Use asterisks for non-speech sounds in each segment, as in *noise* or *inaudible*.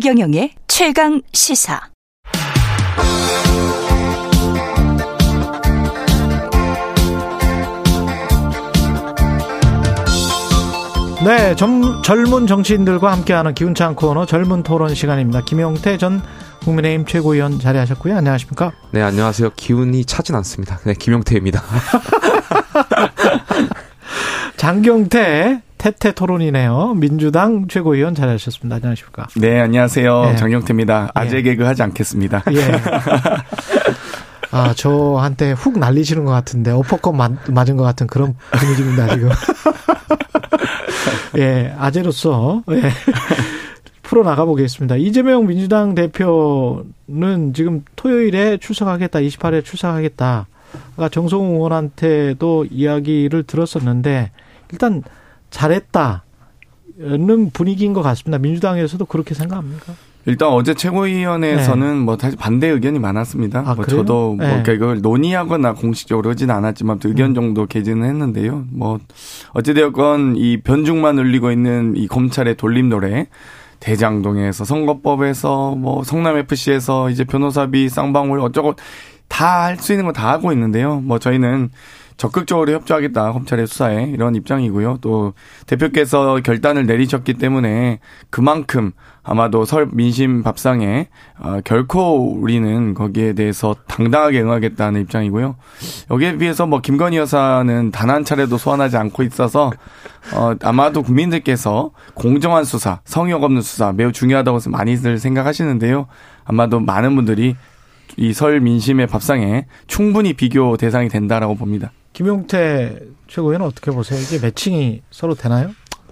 최경영의 최강 시사. 네, 점, 젊은 정치인들과 함께하는 기운찬 코너 젊은 토론 시간입니다. 김용태 전 국민의힘 최고위원 자리하셨고요. 안녕하십니까? 네, 안녕하세요. 기운이 차진 않습니다. 네, 김용태입니다. *laughs* 장경태 태태 토론이네요. 민주당 최고위원 자리하셨습니다. 안녕하십니까? 네, 안녕하세요. 네. 장경태입니다. 아재 예. 개그 하지 않겠습니다. 예. *laughs* 아, 저한테 훅 날리시는 것 같은데, 어퍼컷 맞은 것 같은 그런 분위기입니다, 지금. *laughs* 예, 아재로서, 예. 풀어 나가 보겠습니다. 이재명 민주당 대표는 지금 토요일에 출석하겠다, 28일 출석하겠다. 가 정성호 의원한테도 이야기를 들었었는데, 일단 잘했다 는 분위기인 것 같습니다. 민주당에서도 그렇게 생각합니까? 일단 어제 최고위원회에서는 네. 뭐 사실 반대 의견이 많았습니다. 아, 뭐 저도 뭐 네. 그러니까 이걸 논의하거나 공식적으로 하지는 않았지만 또 의견 음. 정도 개진을 했는데요. 뭐 어찌되었건 이 변죽만 울리고 있는 이 검찰의 돌림 노래 대장동에서 선거법에서 뭐 성남 FC에서 이제 변호사비 쌍방울 어쩌고 다 할 수 있는 거 다 하고 있는데요. 뭐 저희는 적극적으로 협조하겠다 검찰의 수사에 이런 입장이고요. 또 대표께서 결단을 내리셨기 때문에 그만큼 아마도 설 민심 밥상에 어, 결코 우리는 거기에 대해서 당당하게 응하겠다는 입장이고요. 여기에 비해서 뭐 김건희 여사는 단 한 차례도 소환하지 않고 있어서 어, 아마도 국민들께서 공정한 수사, 성역 없는 수사 매우 중요하다고 많이들 생각하시는데요. 아마도 많은 분들이 이 설 민심의 밥상에 충분히 비교 대상이 된다라고 봅니다. 김용태 최고위원 어떻게 보세요? 이게 매칭이 서로 되나요?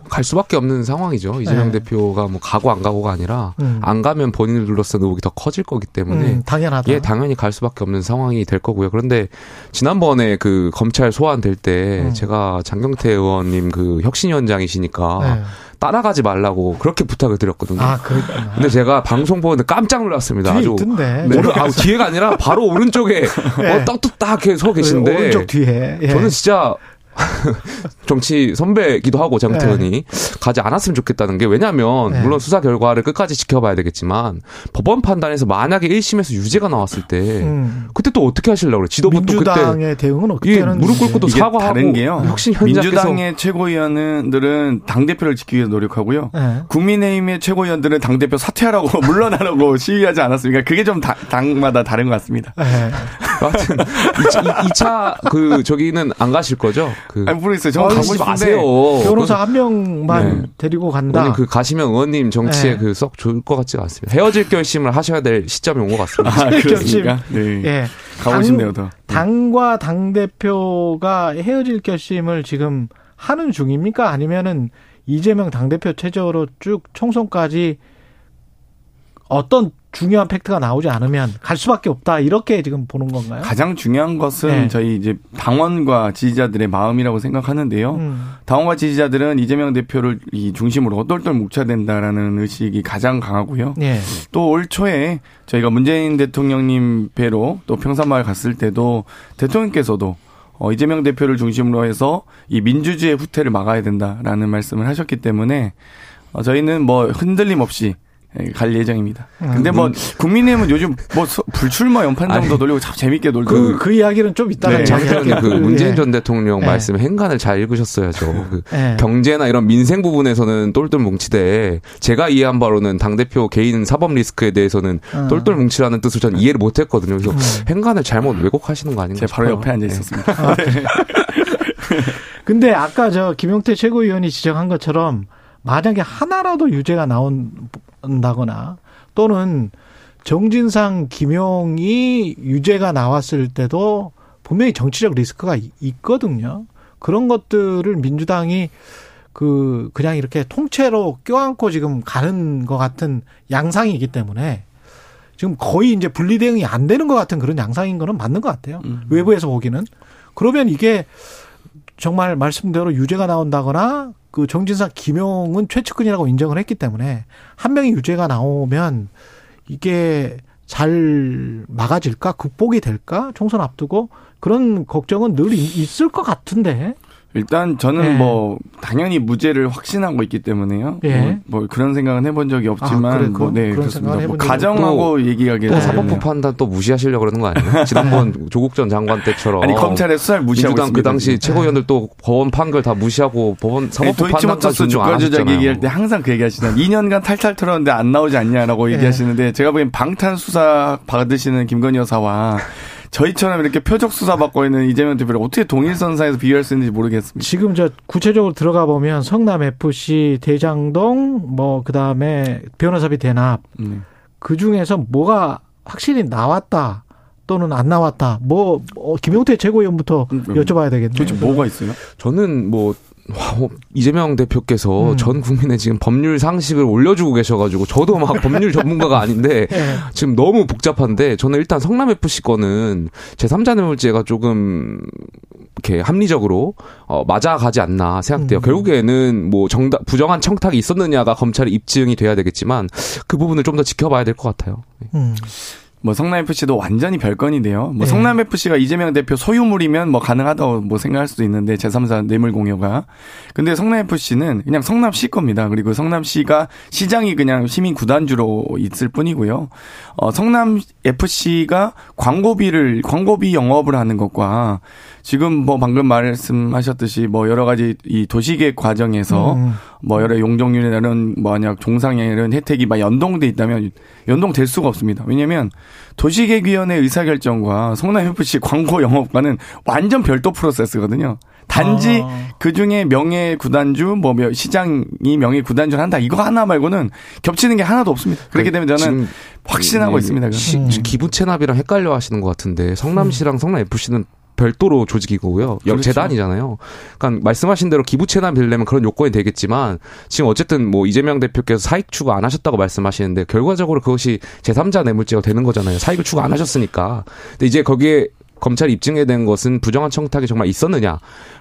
갈 수밖에 없는 상황이죠. 이재명 네. 대표가 뭐 가고 안 가고가 아니라 음. 안 가면 본인으로서 의혹이 더 커질 거기 때문에 음, 당연하다. 예, 당연히 갈 수밖에 없는 상황이 될 거고요. 그런데 지난번에 그 검찰 소환 될 때 음. 제가 장경태 의원님 그 혁신위원장이시니까 네. 따라가지 말라고 그렇게 부탁을 드렸거든요. 아, 그렇구나. 근데 제가 방송 보는데 깜짝 놀랐습니다. 뒤에 아주. 있던데. 네. 오른, 아, 뒤에가 아니라 바로 오른쪽에 *laughs* 네. 어, 떡뚝딱 서 계신데. 오른쪽 뒤에. 예. 저는 진짜 *laughs* 정치 선배기도 하고 장태현이 네. 가지 않았으면 좋겠다는 게 왜냐하면 네. 물론 수사 결과를 끝까지 지켜봐야 되겠지만 법원 판단에서 만약에 1심에서 유죄가 나왔을 때 음. 그때 또 어떻게 하실려고 그래? 지도부 또 그때 대응은 어떻게 예, 무릎 꿇고 또 사과하고 다른 게요. 혁신 민주당의 최고위원들은 당 대표를 지키기 위해 노력하고요. 네. 국민의힘의 최고위원들은 당 대표 사퇴하라고 *laughs* 물러나라고 시위하지 않았습니까? 그게 좀 다, 당마다 다른 것 같습니다. 네. 하여튼 2차 그 저기는 안 가실 거죠? 그 아니, 모르겠어요. 저 가고 마세요. 변호사 한 명만 네. 데리고 간다. 그 가시면 의원님 정치에 네. 그썩 좋을 것 같지가 않습니다. 헤어질 결심을 하셔야 될 시점이 온 것 같습니다. 아, 결심. 네. 예. 가고 싶네요, 더. 당과 당 대표가 헤어질 결심을 지금 하는 중입니까? 아니면은 이재명 당 대표 체제로 쭉 총선까지 어떤 중요한 팩트가 나오지 않으면 갈 수밖에 없다 이렇게 지금 보는 건가요? 가장 중요한 것은 네. 저희 이제 당원과 지지자들의 마음이라고 생각하는데요. 음. 당원과 지지자들은 이재명 대표를 이 중심으로 똘똘 뭉쳐야 된다라는 의식이 가장 강하고요. 네. 또올 초에 저희가 문재인 대통령님 배로 또 평산마을 갔을 때도 대통령께서도 어, 이재명 대표를 중심으로 해서 이 민주주의 후퇴를 막아야 된다라는 말씀을 하셨기 때문에 어, 저희는 뭐 흔들림 없이 예, 갈 예정입니다. 음. 근데 뭐 국민의힘은 요즘 뭐 불출마 연판 정도 아니, 돌리고 참 재밌게 놀고 그, 그 이야기는 좀 이따가 네. 장그 문재인 전 대통령 네. 말씀에 행간을 잘 읽으셨어야죠. 그 네. 경제나 이런 민생 부분에서는 똘똘 뭉치되 제가 이해한 바로는 당 대표 개인 사법 리스크에 대해서는 음. 똘똘 뭉치라는 뜻을 전 이해를 못했거든요. 그래서 음. 행간을 잘못 왜곡하시는 거 아닌가? 제가 바로 옆에 앉아 있었습니다. 아, 네. *laughs* 근데 아까 저 김용태 최고위원이 지적한 것처럼 만약에 하나라도 유죄가 나온 다거나 또는 정진상 김용이 유죄가 나왔을 때도 분명히 정치적 리스크가 있거든요. 그런 것들을 민주당이 그 그냥 이렇게 통째로 껴안고 지금 가는 것 같은 양상이기 때문에 지금 거의 이제 분리 대응이 안 되는 것 같은 그런 양상인 거는 맞는 것 같아요. 음. 외부에서 보기는 그러면 이게 정말 말씀대로 유죄가 나온다거나 그 정진상 김용은 최측근이라고 인정을 했기 때문에 한 명이 유죄가 나오면 이게 잘 막아질까? 극복이 될까? 총선 앞두고? 그런 걱정은 늘 있을 것 같은데 일단 저는 예. 뭐 당연히 무죄를 확신하고 있기 때문에요. 예. 뭐, 뭐, 그런 생각은 해본 적이 없지만 아, 뭐, 네 그렇습니다. 뭐 가정하고 얘기하기 또 사법부 판단 또 무시하시려고 그러는 거 아니에요? *laughs* 지난번 조국 전 장관 때처럼 아니 검찰의 수사를 무시하고 민주당 그 당시 최고위원들 또 법원 판결 다 무시하고 법원 사법부 판단까지 주가 조작 얘기할 때 항상 그 얘기하시잖아요. 2년간 탈탈 털었는데 안 나오지 않냐라고 예. 얘기하시는데 제가 보기엔 방탄 수사 받으시는 김건희 여사와 저희처럼 이렇게 표적 수사 받고 있는 이재명 대표를 어떻게 동일선상에서 비교할 수 있는지 모르겠습니다. 지금 저 구체적으로 들어가 보면 성남 FC 대장동 뭐 그다음에 변호사비 대납 음. 그 중에서 뭐가 확실히 나왔다. 또는 안 나왔다. 뭐, 뭐 김용태 최고위원부터 음, 음. 여쭤봐야 되겠네요. 도대체 뭐가 있어요? 저는 뭐 와, 이재명 대표께서 음. 전 국민의 지금 법률 상식을 올려주고 계셔가지고 저도 막 법률 전문가가 아닌데 *laughs* 네. 지금 너무 복잡한데 저는 일단 성남 FC 거는 제 3자 뇌물죄가 조금 이렇게 합리적으로 어, 맞아가지 않나 생각돼요. 음. 결국에는 뭐 정답 부정한 청탁이 있었느냐가 검찰이 입증이 돼야 되겠지만 그 부분을 좀 더 지켜봐야 될 것 같아요. 음. 뭐 성남 FC도 완전히 별건인데요. 뭐 네. 성남 FC가 이재명 대표 소유물이면 뭐 가능하다고 뭐 생각할 수도 있는데 제3자 뇌물 공여가. 근데 성남 FC는 그냥 성남시 겁니다. 그리고 성남시가 시장이 그냥 시민 구단주로 있을 뿐이고요. 어 성남 FC가 광고비를 광고비 영업을 하는 것과 지금 뭐 방금 말씀하셨듯이 뭐 여러 가지 이 도시계획 과정에서 음. 뭐 여러 용적률이나 이런 뭐냐 종상에 이런 혜택이 막 연동돼 있다면 연동될 수가 없습니다. 왜냐하면 도시계획위원회 의사결정과 성남FC 광고 영업과는 완전 별도 프로세스거든요. 단지 아. 그 중에 명예 구단주, 뭐 시장이 명예 구단주를 한다. 이거 하나 말고는 겹치는 게 하나도 없습니다. 그렇기 때문에 저는 확신하고 음, 있습니다. 시, 기부 체납이랑 헷갈려 하시는 것 같은데 성남시랑 성남 FC는 별도로 조직이고요. 그렇죠. 재단이잖아요. 그러니까 말씀하신 대로 기부 체납되려면 그런 요건이 되겠지만 지금 어쨌든 뭐 이재명 대표께서 사익 추구 안 하셨다고 말씀하시는데 결과적으로 그것이 제3자 뇌물죄가 되는 거잖아요. 사익을 추구 안 하셨으니까. 근데 이제 거기에 검찰이 입증해 낸 것은 부정한 청탁이 정말 있었느냐.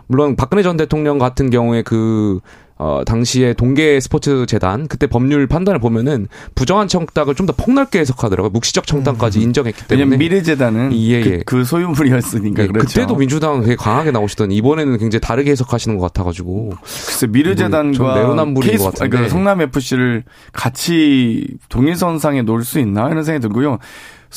물론 박근혜 전 대통령 같은 경우에 그 어, 당시에 동계 스포츠 재단 그때 법률 판단을 보면은 부정한 청탁을 좀 더 폭넓게 해석하더라고요. 묵시적 청탁까지 음. 인정했기 때문에. 왜냐면 미래재단은 예, 예. 그, 그 소유물이었으니까 예, 그렇죠. 그때도 민주당은 되게 강하게 나오시던 이번에는 굉장히 다르게 해석하시는 것 같아가지고. 글쎄 미래재단과 내로남불인 케이스, 것 같은데. 그러니까 성남 FC를 같이 동일선상에 놓을 수 있나 이런 생각이 들고요.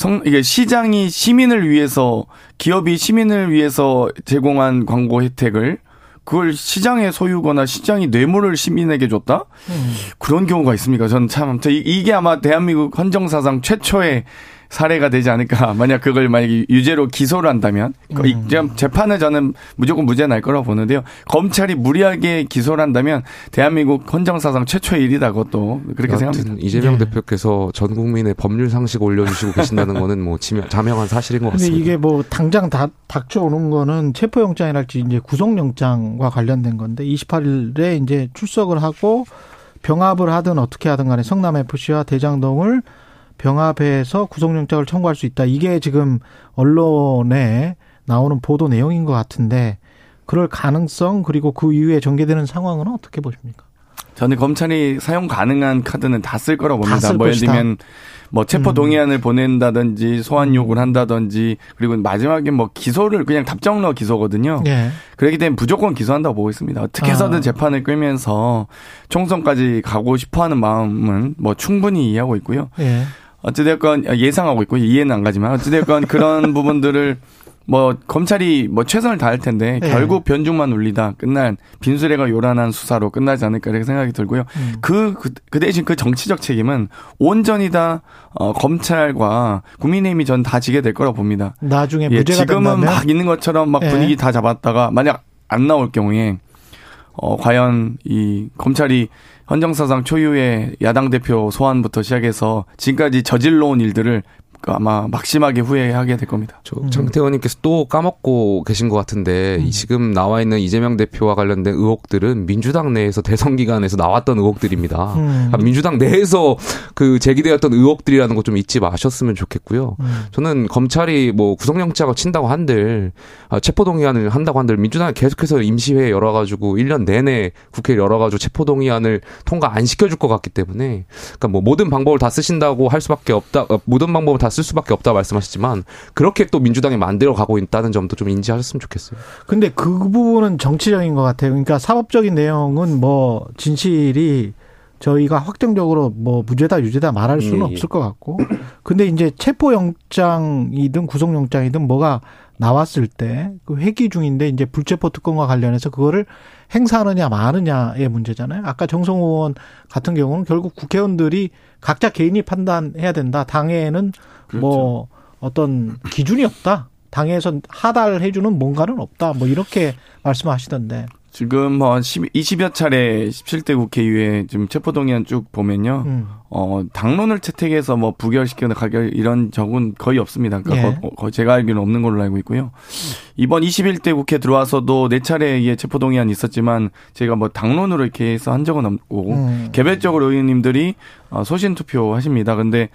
성, 이게 시장이 시민을 위해서 기업이 시민을 위해서 제공한 광고 혜택을 그걸 시장의 소유거나 시장이 뇌물을 시민에게 줬다? 음. 그런 경우가 있습니까? 저는 참, 이게 아마 대한민국 헌정사상 최초의 사례가 되지 않을까. *laughs* 만약 그걸 만약에 유죄로 기소를 한다면. 그 음. 재판을 저는 무조건 무죄 날 거라고 보는데요. 검찰이 무리하게 기소를 한다면 대한민국 헌정사상 최초의 일이다. 그것도 그렇게 생각합니다. 이재명 네. 대표께서 전 국민의 법률 상식 올려주시고 계신다는 거는 뭐 자명한 사실인 것 같습니다. 근데 이게 뭐 당장 다, 닥쳐오는 거는 체포영장이랄지 이제 구속영장과 관련된 건데 28일에 이제 출석을 하고 병합을 하든 어떻게 하든 간에 성남FC와 대장동을 병합해서 구속영장을 청구할 수 있다. 이게 지금 언론에 나오는 보도 내용인 것 같은데 그럴 가능성 그리고 그 이후에 전개되는 상황은 어떻게 보십니까? 저는 검찰이 사용 가능한 카드는 다 쓸 거라고 봅니다. 뭐 예를 들면 뭐 체포 음. 동의안을 음. 보낸다든지 소환 요구를 한다든지 그리고 마지막에 뭐 기소를 그냥 답정러 기소거든요. 예. 그렇기 때문에 무조건 기소한다고 보고 있습니다. 어떻게 해서든 아. 재판을 끌면서 총선까지 가고 싶어하는 마음은 뭐 충분히 이해하고 있고요. 예. 어찌됐건 예상하고 있고 이해는 안 가지만 어찌됐건 그런 *laughs* 부분들을 뭐 검찰이 뭐 최선을 다할 텐데 네. 결국 변죽만 울리다 끝난 빈수레가 요란한 수사로 끝나지 않을까 이렇게 생각이 들고요. 음. 그, 그, 그 대신 그 정치적 책임은 온전히 다 어, 검찰과 국민의힘이 전 다 지게 될 거라고 봅니다. 나중에 예, 지금은 된다면? 막 있는 것처럼 막 네. 분위기 다 잡았다가 만약 안 나올 경우에 어, 과연 이 검찰이 헌정사상 초유의 야당 대표 소환부터 시작해서 지금까지 저질러 온 일들을 그 아마 막심하게 후회하게 될 겁니다. 저 장태원님께서 또 까먹고 계신 것 같은데 음. 지금 나와 있는 이재명 대표와 관련된 의혹들은 민주당 내에서 대선 기간에서 나왔던 의혹들입니다. 음. 아, 민주당 내에서 그 제기되었던 의혹들이라는 거 좀 잊지 마셨으면 좋겠고요. 음. 저는 검찰이 뭐 구속영장을 친다고 한들 아, 체포동의안을 한다고 한들 민주당이 계속해서 임시회에 열어가지고 1년 내내 국회를 열어가지고 체포동의안을 통과 안 시켜줄 것 같기 때문에 그러니까 뭐 모든 방법을 다 쓰신다고 할 수밖에 없다. 어, 모든 방법을 다쓸 수밖에 없다 말씀하셨지만 그렇게 또 민주당이 만들어 가고 있다는 점도 좀 인지하셨으면 좋겠어요. 근데 그 부분은 정치적인 것 같아요. 그러니까 사법적인 내용은 뭐 진실이 저희가 확정적으로 뭐 무죄다 유죄다 말할 수는 예, 예. 없을 것 같고 근데 이제 체포 영장이든 구속 영장이든 뭐가 나왔을 때 그 회기 중인데 이제 불체포 특권과 관련해서 그거를 행사하느냐 마느냐의 문제잖아요. 아까 정성 의원 같은 경우는 결국 국회의원들이 각자 개인이 판단해야 된다. 당에는 그렇죠. 뭐 어떤 기준이 없다. 당에서 하달해주는 뭔가는 없다. 뭐 이렇게 말씀하시던데. 지금 뭐 20여 차례 17대 국회 이후에 지금 체포동의안 쭉 보면요. 음. 어, 당론을 채택해서 뭐 부결시키거나 가결 이런 적은 거의 없습니다. 그러니까 예. 거, 거, 제가 알기로는 없는 걸로 알고 있고요. 이번 21대 국회 들어와서도 네 차례의 체포동의안 있었지만 제가 뭐 당론으로 이렇게 해서 한 적은 없고 음. 개별적으로 의원님들이 어, 소신 투표 하십니다. 근데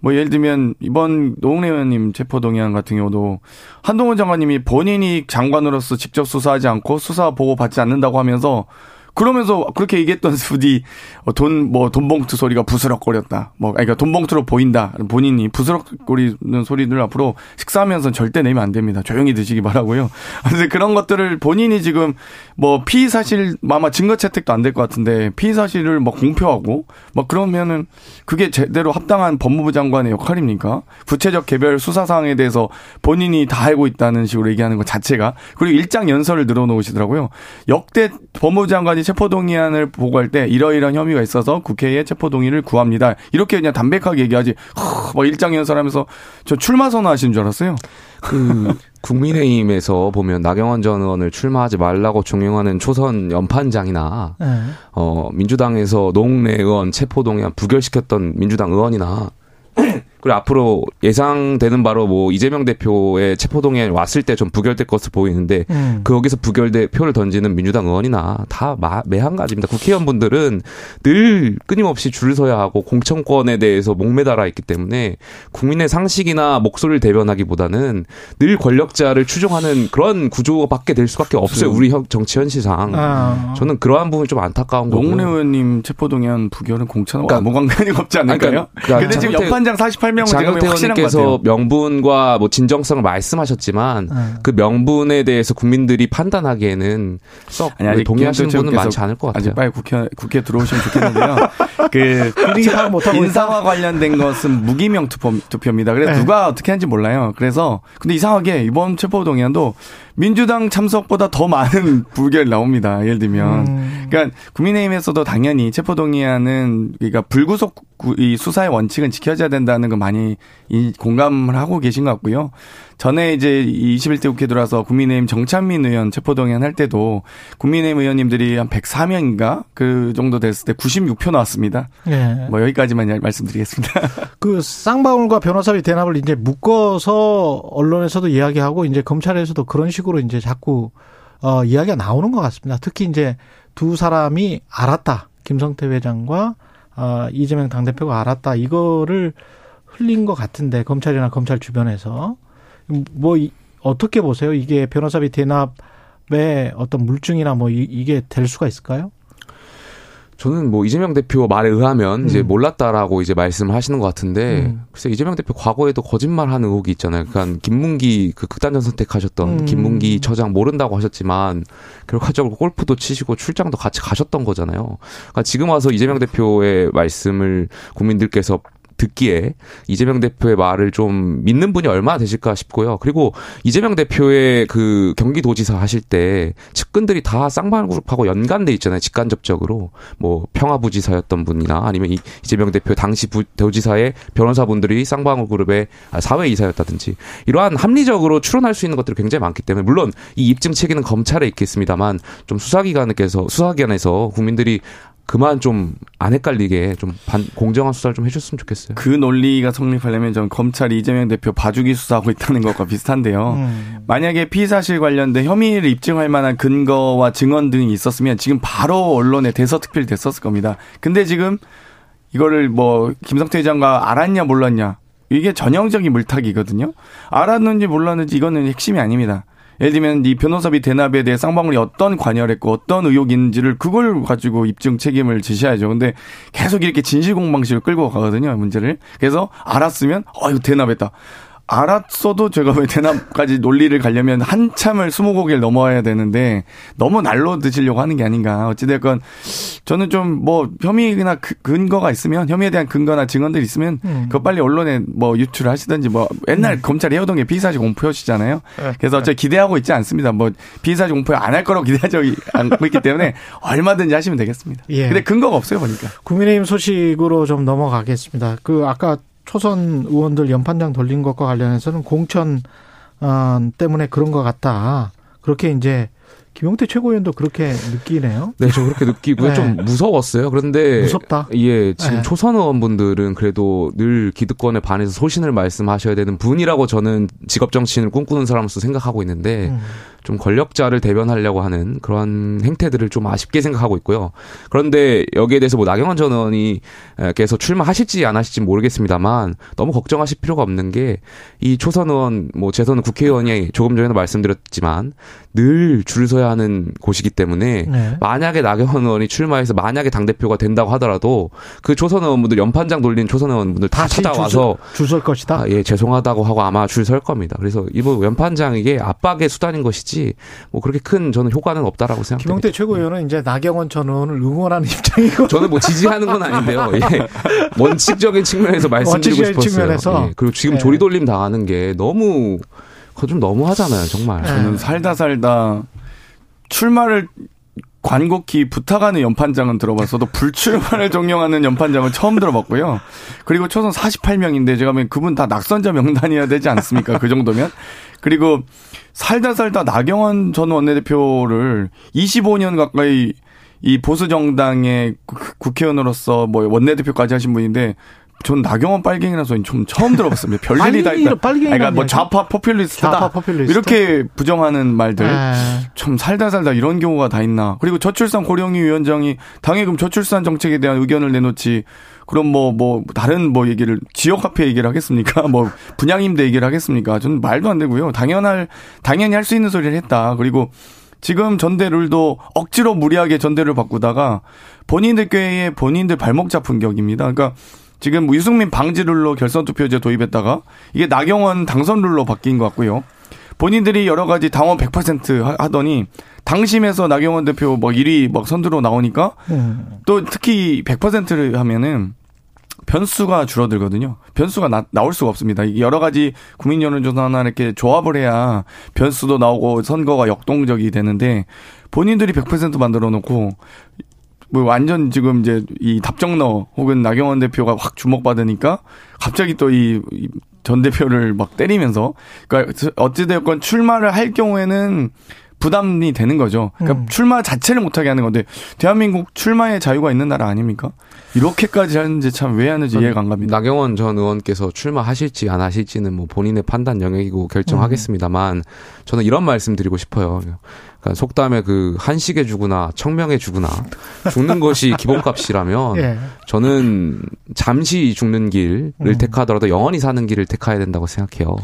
뭐 예를 들면 이번 노웅래 의원님 체포동의안 같은 경우도 한동훈 장관님이 본인이 장관으로서 직접 수사하지 않고 수사 보고 받지 않는다고 하면서 그러면서 그렇게 얘기했던 분이 어, 돈, 뭐, 돈봉투 소리가 부스럭거렸다. 뭐, 그러니까 돈봉투로 보인다. 본인이 부스럭거리는 소리를 앞으로 식사하면서 절대 내면 안 됩니다. 조용히 드시기 바라고요. *laughs* 근데 그런 것들을 본인이 지금 뭐 피의 사실 아마 증거 채택도 안 될 것 같은데 피의 사실을 뭐 공표하고 뭐 그러면은 그게 제대로 합당한 법무부 장관의 역할입니까? 구체적 개별 수사 사항에 대해서 본인이 다 알고 있다는 식으로 얘기하는 것 자체가 그리고 일장 연설을 늘어놓으시더라고요. 역대 법무부 장관이 체포동의안을 보고할 때 이러이러한 혐의가 있어서 국회에 체포동의를 구합니다. 이렇게 그냥 담백하게 얘기하지. 막 일장 연설하면서 저 출마 선언하신 줄 알았어요. 그 국민의힘에서 보면 나경원 전 의원을 출마하지 말라고 종용하는 초선 연판장이나 네. 어 민주당에서 노웅래 의원 체포동의안 부결시켰던 민주당 의원이나 그리고 앞으로 예상되는 바로 뭐 이재명 대표의 체포동의안 왔을 때 좀 부결될 것으로 보이는데 음. 거기서 부결돼 표를 던지는 민주당 의원이나 다 매한가지입니다. 국회의원분들은 늘 끊임없이 줄을 서야 하고 공천권에 대해서 목매달아 있기 때문에 국민의 상식이나 목소리를 대변하기보다는 늘 권력자를 추종하는 그런 구조밖에 될 수밖에 없어요. 우리 정치 현실상. 아. 저는 그러한 부분이 좀 안타까운 거고요. 노웅래 의원님 체포동의안 부결은 공천과 그러니까, 아무 관계이 없지 않을까요? 그러니까, 그러니까 근데 지금 연판장 48 18명은 장경태 의원님께서 명분과 뭐 진정성을 말씀하셨지만 네. 그 명분에 대해서 국민들이 판단하기에는 썩 아니, 동의하시는 분은 많지 않을 것 같아요. 아직 빨리 국회 국회 들어오시면 좋겠는데요. *laughs* 그 인사와 관련된 것은 무기명 투표, 투표입니다. 그래서 네. 누가 어떻게 하는지 몰라요. 그래서 근데 이상하게 이번 체포동의안도 민주당 참석보다 더 많은 *laughs* 불결 나옵니다. 예를 들면. 음. 그러니까 국민의힘에서도 당연히 체포동의안은 그러니까 불구속 이 수사의 원칙은 지켜져야 된다는 거 많이 공감을 하고 계신 것 같고요. 전에 이제 21대 국회 들어와서 국민의힘 정찬민 의원 체포동의안 할 때도 국민의힘 의원님들이 한 104명인가 그 정도 됐을 때 96표 나왔습니다. 네. 뭐 여기까지만 말씀드리겠습니다. *laughs* 그 쌍방울과 변호사비 대납을 이제 묶어서 언론에서도 이야기하고 이제 검찰에서도 그런 식으로 이제 자꾸 어 이야기가 나오는 것 같습니다. 특히 이제 두 사람이 알았다. 김성태 회장과 어, 이재명 당대표가 알았다. 이거를 흘린 것 같은데 검찰이나 검찰 주변에서 뭐 이, 어떻게 보세요? 이게 변호사비 대납의 어떤 물증이나 뭐 이, 이게 될 수가 있을까요? 저는 뭐 이재명 대표 말에 의하면 음. 이제 몰랐다라고 이제 말씀을 하시는 것 같은데 음. 글쎄 이재명 대표 과거에도 거짓말하는 의혹이 있잖아요. 그러니까 김문기 그 극단전 선택하셨던 음. 김문기 처장 모른다고 하셨지만 결과적으로 골프도 치시고 출장도 같이 가셨던 거잖아요. 그러니까 지금 와서 이재명 대표의 말씀을 국민들께서 듣기에 이재명 대표의 말을 좀 믿는 분이 얼마나 되실까 싶고요. 그리고 이재명 대표의 그 경기도지사 하실 때 측근들이 다 쌍방그룹하고 연관돼 있잖아요. 직간접적으로 뭐 평화부지사였던 분이나 아니면 이재명 대표 당시 부, 도지사의 변호사분들이 쌍방그룹의 사회이사였다든지 이러한 합리적으로 추론할 수 있는 것들이 굉장히 많기 때문에 물론 이 입증 책임은 검찰에 있겠습니다만 좀 수사기관에서 수사기관에서 국민들이 그만 좀 안 헷갈리게 좀 반, 공정한 수사를 좀 해줬으면 좋겠어요. 그 논리가 성립하려면 전 검찰이 이재명 대표 봐주기 수사하고 있다는 것과 비슷한데요. 음. 만약에 피사실 관련된 혐의를 입증할 만한 근거와 증언 등이 있었으면 지금 바로 언론에 대서특필 됐었을 겁니다. 근데 지금 이거를 뭐 김성태 회장과 알았냐 몰랐냐 이게 전형적인 물타기거든요. 알았는지 몰랐는지 이거는 핵심이 아닙니다. 예를 들면 이 변호사비 대납에 대해 쌍방울이 어떤 관여를 했고 어떤 의혹인지를 그걸 가지고 입증 책임을 지셔야죠. 근데 계속 이렇게 진실 공방식으로 끌고 가거든요, 문제를. 그래서 알았으면 어 이거 대납했다. 알았어도 제가 왜 대납까지 논리를 가려면 한참을 스무 고개를 넘어야 되는데 너무 날로 드시려고 하는 게 아닌가. 어찌됐건 저는 좀 뭐 혐의나 그 근거가 있으면 혐의에 대한 근거나 증언들이 있으면 음. 그거 빨리 언론에 뭐 유출하시든지 뭐 옛날 음. 검찰이 해오던 게 비사지 공표시잖아요. 네. 그래서 저 기대하고 있지 않습니다. 뭐 비사지 공표 안할 거라고 기대하지 않고 있기 때문에 *laughs* 얼마든지 하시면 되겠습니다. 예. 근데 근거가 없어요 보니까. 국민의힘 소식으로 좀 넘어가겠습니다. 그 아까 초선 의원들 연판장 돌린 것과 관련해서는 공천 어, 때문에 그런 것 같다. 그렇게 이제 김용태 최고위원도 그렇게 느끼네요. 네, 저 그렇게 느끼고요. *laughs* 네. 좀 무서웠어요. 그런데 무섭다. 예, 지금 네. 초선 의원분들은 그래도 늘 기득권에 반해서 소신을 말씀하셔야 되는 분이라고 저는 직업 정치인을 꿈꾸는 사람으로서 생각하고 있는데 음. 좀 권력자를 대변하려고 하는 그런 행태들을 좀 아쉽게 생각하고 있고요. 그런데 여기에 대해서 뭐 나경원 전 의원이 계서 출마하실지 안 하실지 모르겠습니다만 너무 걱정하실 필요가 없는 게 이 초선 의원 뭐 재선 국회의원이 조금 전에도 말씀드렸지만 늘 줄 서야 하는 곳이기 때문에 네. 만약에 나경원 의원이 출마해서 만약에 당 대표가 된다고 하더라도 그 초선 의원분들 연판장 돌린 초선 의원분들 다 찾아와서 줄 설 것이다. 아, 예 죄송하다고 하고 아마 줄 설 겁니다. 그래서 이번 연판장 이게 압박의 수단인 것이지 뿐이지 뭐 그렇게 큰 저는 효과는 없다라고 생각합니다. 김용태 최고위원은 이제 나경원 전 의원을 응원하는 *laughs* 입장이고 저는 뭐 지지하는 건 아닌데요. 예. 원칙적인 측면에서 말씀드리고 싶었어요. 측면에서. 예. 그리고 지금 네. 조리돌림 당하는 게 너무 그거 좀 너무하잖아요, 정말. 네. 저는 살다 살다 출마를 관곡히 부탁하는 연판장은 들어봤어도 불출마를 종용하는 연판장은 처음 들어봤고요. 그리고 초선 48명인데 제가 보면 그분 다 낙선자 명단이어야 되지 않습니까? 그 정도면. 그리고 살다 살다 나경원 전 원내대표를 25년 가까이 이 보수 정당의 국회의원으로서 뭐 원내대표까지 하신 분인데 전 나경원 빨갱이라서 좀 처음 들어봤습니다. *laughs* 별일이 다 있다. 빨갱이 그러니까 뭐 좌파 포퓰리스트다. 좌파 포퓰리스트. 이렇게 부정하는 말들. 아. 참 살다 살다 이런 경우가 다 있나. 그리고 저출산 고령위 위원장이 당해금 저출산 정책에 대한 의견을 내놓지. 그럼 뭐, 뭐, 다른 뭐 얘기를, 지역 화폐 얘기를 하겠습니까? *laughs* 뭐, 분양임대 얘기를 하겠습니까? 저는 말도 안 되고요. 당연할, 당연히 할 수 있는 소리를 했다. 그리고 지금 전대룰도 억지로 무리하게 전대를 바꾸다가 본인들께의 본인들 발목 잡은 격입니다. 그러니까 지금 뭐 유승민 방지 룰로 결선 투표제 도입했다가 이게 나경원 당선 룰로 바뀐 것 같고요. 본인들이 여러 가지 당원 100% 하더니 당심에서 나경원 대표 뭐 1위 막 선두로 나오니까 음. 또 특히 100%를 하면은 변수가 줄어들거든요. 변수가 나, 나올 수가 없습니다. 여러 가지 국민 여론조사나 이렇게 조합을 해야 변수도 나오고 선거가 역동적이 되는데 본인들이 100% 만들어 놓고 뭐 완전 지금 이제 이 답정너 혹은 나경원 대표가 확 주목받으니까 갑자기 또 이 전 대표를 막 때리면서 그러니까 어찌되었건 출마를 할 경우에는 부담이 되는 거죠. 그러니까 음. 출마 자체를 못하게 하는 건데 대한민국 출마의 자유가 있는 나라 아닙니까? 이렇게까지 하는지 참 왜 하는지 이해가 안 갑니다. 나경원 전 의원께서 출마하실지 안 하실지는 뭐 본인의 판단 영역이고 결정하겠습니다만 음. 저는 이런 말씀 드리고 싶어요. 그러니까 속담에 그 한식에 주구나 청명에 주구나 죽는 것이 기본값이라면 *laughs* 예. 저는 잠시 죽는 길을 음. 택하더라도 영원히 사는 길을 택해야 된다고 생각해요.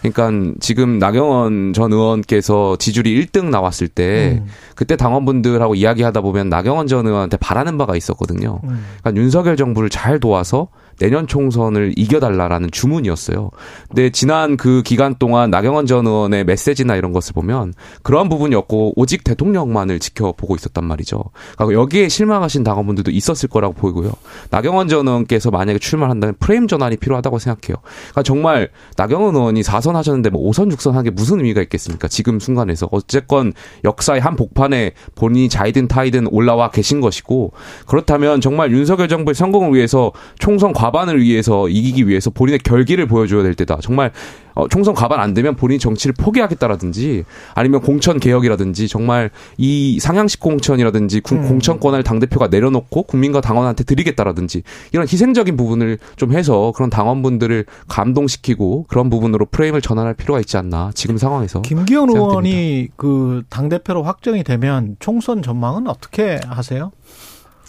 그러니까 지금 나경원 전 의원께서 지지율이 1등 나왔을 때 음. 그때 당원분들하고 이야기하다 보면 나경원 전 의원한테 바라는 바가 있었거든요. 음. 그러니까 윤석열 정부를 잘 도와서 내년 총선을 이겨달라라는 주문이었어요. 근데 지난 그 기간 동안 나경원 전 의원의 메시지나 이런 것을 보면 그러한 부분이 없고 오직 대통령만을 지켜보고 있었단 말이죠. 그러니까 여기에 실망하신 당원분들도 있었을 거라고 보이고요. 나경원 전 의원께서 만약에 출마한다면 프레임 전환이 필요하다고 생각해요. 그러니까 정말 나경원 의원이 4선 하셨는데 뭐 5선 6선 하는 게 무슨 의미가 있겠습니까? 지금 순간에서 어쨌건 역사의 한 복판에 본인이 자이든 타이든 올라와 계신 것이고 그렇다면 정말 윤석열 정부의 성공을 위해서 총선 과 과반을 위해서 이기기 위해서 본인의 결기를 보여줘야 될 때다. 정말 어, 총선 과반 안 되면 본인이 정치를 포기하겠다라든지 아니면 공천 개혁이라든지 정말 이 상향식 공천이라든지 음. 공천권을 당 대표가 내려놓고 국민과 당원한테 드리겠다라든지 이런 희생적인 부분을 좀 해서 그런 당원분들을 감동시키고 그런 부분으로 프레임을 전환할 필요가 있지 않나 지금 상황에서 김기현 의원이 그 당 대표로 확정이 되면 총선 전망은 어떻게 하세요?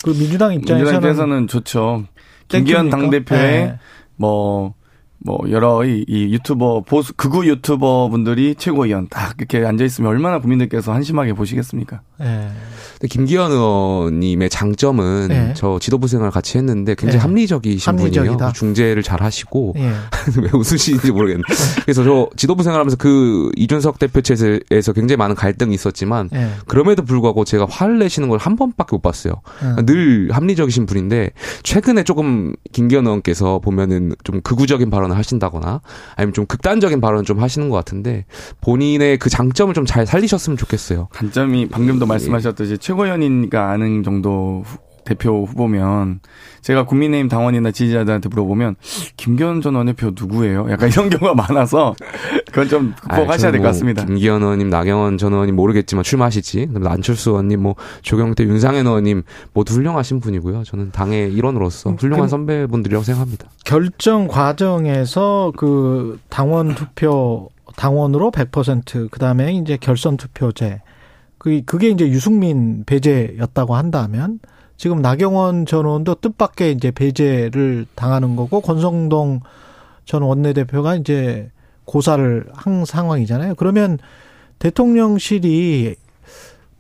그 민주당 입장에서는 민주당 입장에서는 좋죠. 김기현 당대표의 네. 뭐 뭐 여러 이, 이 유튜버 보수 극우 유튜버 분들이 최고위원 딱 이렇게 앉아 있으면 얼마나 국민들께서 한심하게 보시겠습니까? 네. 김기현 의원님의 장점은 네. 저 지도부 생활 같이 했는데 굉장히 네. 합리적이신 합리적이다. 분이에요. 중재를 잘 하시고 네. *laughs* 왜 웃으시는지 모르겠네. 그래서 저 지도부 생활하면서 그 이준석 대표 체제에서 굉장히 많은 갈등이 있었지만 그럼에도 불구하고 제가 화를 내시는 걸 한 번밖에 못 봤어요. 늘 합리적이신 분인데 최근에 조금 김기현 의원께서 보면은 좀 극우적인 발언 발언을 하신다거나 아니면 좀 극단적인 발언을 좀 하시는 것 같은데 본인의 그 장점을 좀 잘 살리셨으면 좋겠어요. 단점이 방금도 예. 말씀하셨듯이 최고위원인가 아는 정도 대표 후보면 제가 국민의힘 당원이나 지지자들한테 물어보면 김기현 전 원내대표 누구예요? 약간 이런 *laughs* 경우가 많아서 그건 좀 극복하셔야 될것 뭐 같습니다. 김기현 의원님, 나경원 전 의원님 모르겠지만 출마하시지. 그다음에 안철수 의원님, 뭐 조경태, 윤상현 의원님 모두 훌륭하신 분이고요. 저는 당의 일원으로서 훌륭한 선배분들이라고 생각합니다. 결정 과정에서 그 당원 투표 당원으로 100% 그다음에 이제 결선 투표제 그 그게 이제 유승민 배제였다고 한다면 지금 나경원 전 의원도 뜻밖의 이제 배제를 당하는 거고 권성동 전 원내대표가 이제 고사를 한 상황이잖아요. 그러면 대통령실이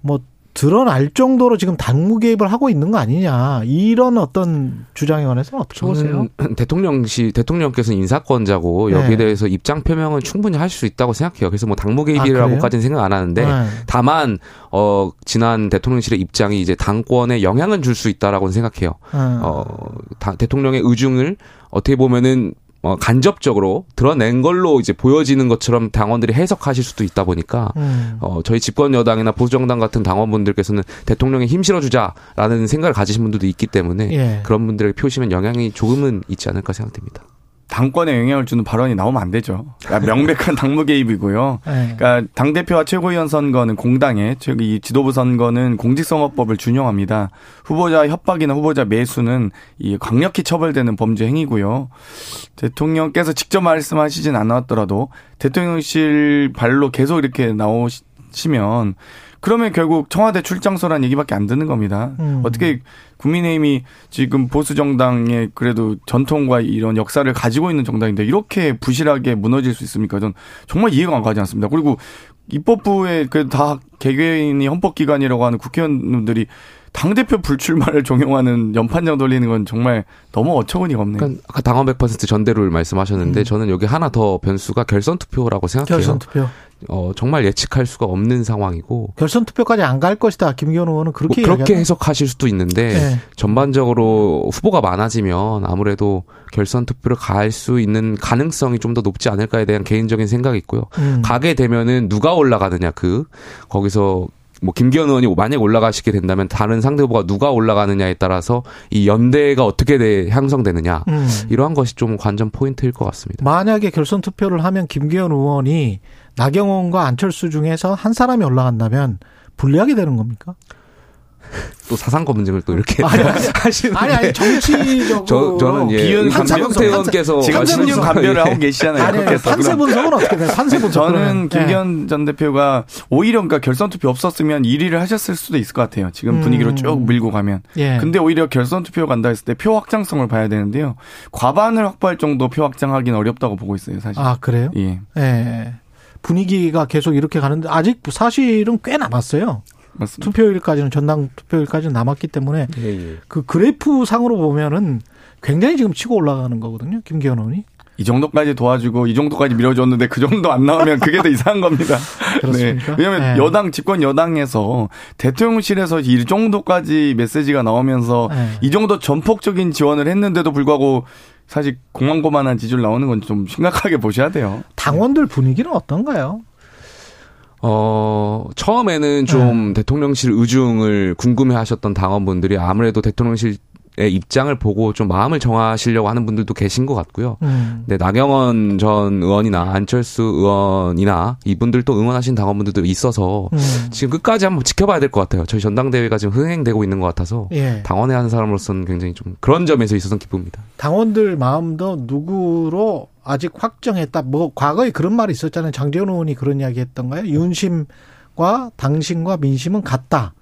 뭐 드러날 정도로 지금 당무 개입을 하고 있는 거 아니냐 이런 어떤 주장에 관해서는 어떻게 보세요? *clears throat* 대통령시 대통령께서 인사권자고 여기에 네. 대해서 입장 표명은 충분히 하실 수 있다고 생각해요. 그래서 뭐 당무 개입이라고까지는 아, 생각 안 하는데 네. 다만 어 지난 대통령실의 입장이 이제 당권에 영향을 줄 수 있다라고는 생각해요. 네. 어 다, 대통령의 의중을 어떻게 보면은 어, 간접적으로 드러낸 걸로 이제 보여지는 것처럼 당원들이 해석하실 수도 있다 보니까 음. 어, 저희 집권 여당이나 보수 정당 같은 당원분들께서는 대통령에 힘 실어주자라는 생각을 가지신 분들도 있기 때문에 예. 그런 분들에게 표시면 영향이 조금은 있지 않을까 생각됩니다. 당권에 영향을 주는 발언이 나오면 안 되죠. 그러니까 *laughs* 명백한 당무 개입이고요. 네. 그러니까 당 대표와 최고위원 선거는 공당에, 이 지도부 선거는 공직선거법을 준용합니다. 후보자 협박이나 후보자 매수는 이 강력히 처벌되는 범죄 행위고요. 대통령께서 직접 말씀하시진 않았더라도 대통령실 발로 계속 이렇게 나오시면 그러면 결국 청와대 출장소란 얘기밖에 안 듣는 겁니다. 음. 어떻게 국민의힘이 지금 보수 정당의 그래도 전통과 이런 역사를 가지고 있는 정당인데 이렇게 부실하게 무너질 수 있습니까? 전 정말 이해가 안 가지 않습니다. 그리고 입법부에 그다 개개인이 헌법기관이라고 하는 국회의원들이 당대표 불출마를 *laughs* 종용하는 연판장 돌리는 건 정말 너무 어처구니가 없네요. 그러니까 아까 당원 100% 전대를 말씀하셨는데 음. 저는 여기 하나 더 변수가 결선 투표라고 생각해요. 결선 투표. 어, 정말 예측할 수가 없는 상황이고 결선 투표까지 안 갈 것이다. 김기현 의원은 그렇게 뭐 그렇게 해석하실 수도 있는데 네. 전반적으로 후보가 많아지면 아무래도 결선 투표를 갈 수 있는 가능성이 좀 더 높지 않을까에 대한 개인적인 생각이 있고요. 음. 가게 되면은 누가 올라가느냐 그 거기서 뭐 김기현 의원이 만약 올라가시게 된다면 다른 상대 후보가 누가 올라가느냐에 따라서 이 연대가 어떻게 돼 향성되느냐 음. 이러한 것이 좀 관전 포인트일 것 같습니다. 만약에 결선 투표를 하면 김기현 의원이 나경원과 안철수 중에서 한 사람이 올라간다면 불리하게 되는 겁니까? 또 사상 검증을 또 이렇게 *laughs* 아니, 아니, *laughs* 하시는 아니 아니 정치적으로 저, 저는 예, 비은 한명태 의원께서 지금 감별을 하고 계시잖아요. 아니, 아니 판세 분석은 어떻게 돼요? 판세 분석 저는 김기현 네. 전 대표가 오히려 그러니까 결선 투표 없었으면 1위를 하셨을 수도 있을 것 같아요. 지금 음. 분위기로 쭉 밀고 가면. 예. 근데 오히려 결선 투표 간다 했을 때 표 확장성을 봐야 되는데요. 과반을 확보할 정도 표 확장하기는 어렵다고 보고 있어요, 사실. 아 그래요? 예. 예. 분위기가 계속 이렇게 가는데 아직 사실은 꽤 남았어요. 맞습니다. 투표일까지는 전당 투표일까지는 남았기 때문에 예, 예. 그 그래프 상으로 보면은 굉장히 지금 치고 올라가는 거거든요. 김기현 의원이. 이 정도까지 도와주고 이 정도까지 밀어줬는데 그 정도 안 나오면 그게 더 이상한 겁니다. *laughs* 네. 왜냐하면 네. 여당 집권 여당에서 대통령실에서 이 정도까지 메시지가 나오면서 네. 이 정도 전폭적인 지원을 했는데도 불구하고 사실 공항고만한 지지율 나오는 건 좀 심각하게 보셔야 돼요. 당원들 분위기는 어떤가요? 어, 처음에는 좀 네. 대통령실 의중을 궁금해 하셨던 당원분들이 아무래도 대통령실 입장을 보고 좀 마음을 정하시려고 하는 분들도 계신 것 같고요. 음. 네, 나경원 전 의원이나 안철수 의원이나 이분들도 응원하신 당원분들도 있어서 음. 지금 끝까지 한번 지켜봐야 될 것 같아요. 저희 전당대회가 지금 흥행되고 있는 것 같아서 예. 당원회 하는 사람으로서는 굉장히 좀 그런 점에서 있어서는 기쁩니다. 당원들 마음도 누구로 아직 확정했다. 뭐 과거에 그런 말이 있었잖아요. 장재원 의원이 그런 이야기 했던가요? 윤심과 당신과 민심은 같다.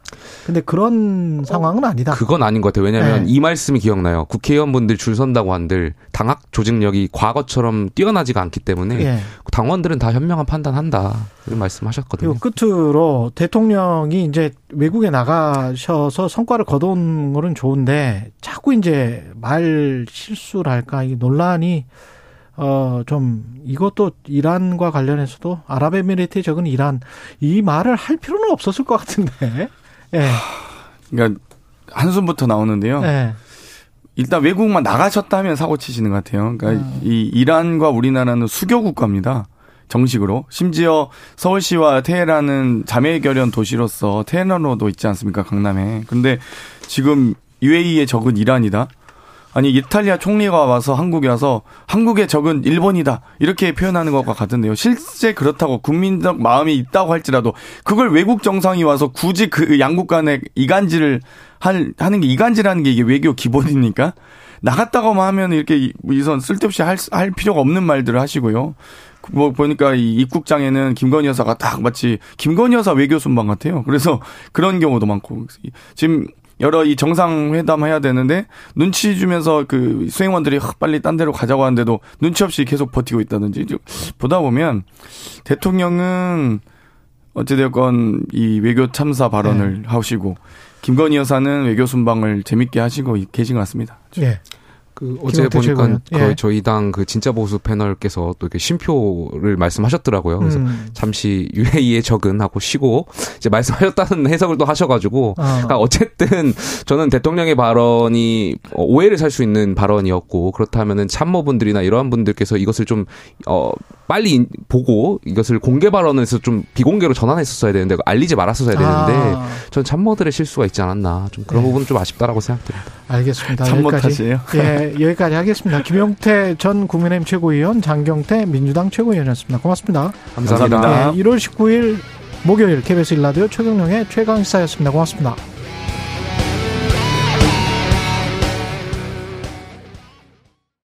근데 그런 상황은 아니다. 그건 아닌 것 같아요. 왜냐하면 네. 이 말씀이 기억나요. 국회의원분들 줄 선다고 한들 당학 조직력이 과거처럼 뛰어나지가 않기 때문에 네. 당원들은 다 현명한 판단한다. 이런 말씀하셨거든요. 끝으로 대통령이 이제 외국에 나가셔서 성과를 거둔 거는 좋은데 자꾸 이제 말 실수랄까 이 논란이 어, 좀, 이것도 이란과 관련해서도 아랍에미리트의 적은 이란, 이 말을 할 필요는 없었을 것 같은데. 예. 그러니까 한숨부터 나오는데요. 예. 일단 외국만 나가셨다면 사고 치시는 것 같아요. 그러니까 음. 이 이란과 우리나라는 수교 국가입니다. 정식으로. 심지어 서울시와 테헤란은 자매 결연 도시로서 테헤란으로도 있지 않습니까? 강남에. 근데 지금 UAE의 적은 이란이다. 아니 이탈리아 총리가 와서 한국에 와서 한국의 적은 일본이다 이렇게 표현하는 것과 같은데요. 실제 그렇다고 국민적 마음이 있다고 할지라도 그걸 외국 정상이 와서 굳이 그 양국 간의 이간질을 할 하는 게 이간질하는 게 이게 외교 기본입니까? 나갔다고만 하면 이렇게 이선 쓸데없이 할, 할 필요가 없는 말들을 하시고요. 뭐 보니까 이 입국장에는 김건희 여사가 딱 마치 김건희 여사 외교 순방 같아요. 그래서 그런 경우도 많고 지금 여러 이 정상회담 해야 되는데 눈치 주면서 그 수행원들이 빨리 딴 데로 가자고 하는데도 눈치 없이 계속 버티고 있다든지 보다 보면 대통령은 어찌되었건 이 외교 참사 발언을 네. 하시고 김건희 여사는 외교 순방을 재밌게 하시고 계신 것 같습니다. 네. 그 어제 보니까 그 예. 저희 당 그 진짜 보수 패널께서 또 이렇게 쉼표를 말씀하셨더라고요. 그래서 음. 잠시 UAE의 적은 하고 쉬고 이제 말씀하셨다는 *laughs* 해석을 또 하셔가지고 어. 그러니까 어쨌든 저는 대통령의 발언이 오해를 살 수 있는 발언이었고 그렇다면은 참모분들이나 이러한 분들께서 이것을 좀 어. 빨리 보고 이것을 공개 발언에서 좀 비공개로 전환했었어야 되는데 알리지 말았었어야 되는데 아. 전 참모들의 실수가 있지 않았나 좀 그런 네. 부분 좀 아쉽다라고 생각됩니다. 알겠습니다. 참모 탓이에요? 예, 여기까지 하겠습니다. 김용태 전 국민의힘 최고위원, 장경태 민주당 최고위원이었습니다. 고맙습니다. 감사합니다. 예, 1월 19일 목요일 KBS 일라디오 최경령의 최강시사였습니다. 고맙습니다.